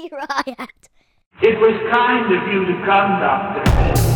It was kind of you to come, Doctor.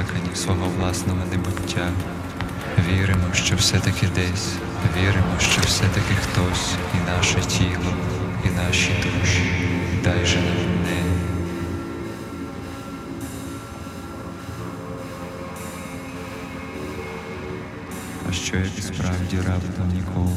Перелякані свого власного небуття. Віримо, що все-таки десь, віримо, що все-таки хтось, і наше тіло, і наші душі, дай же нам не. А що як справді раптом нікого.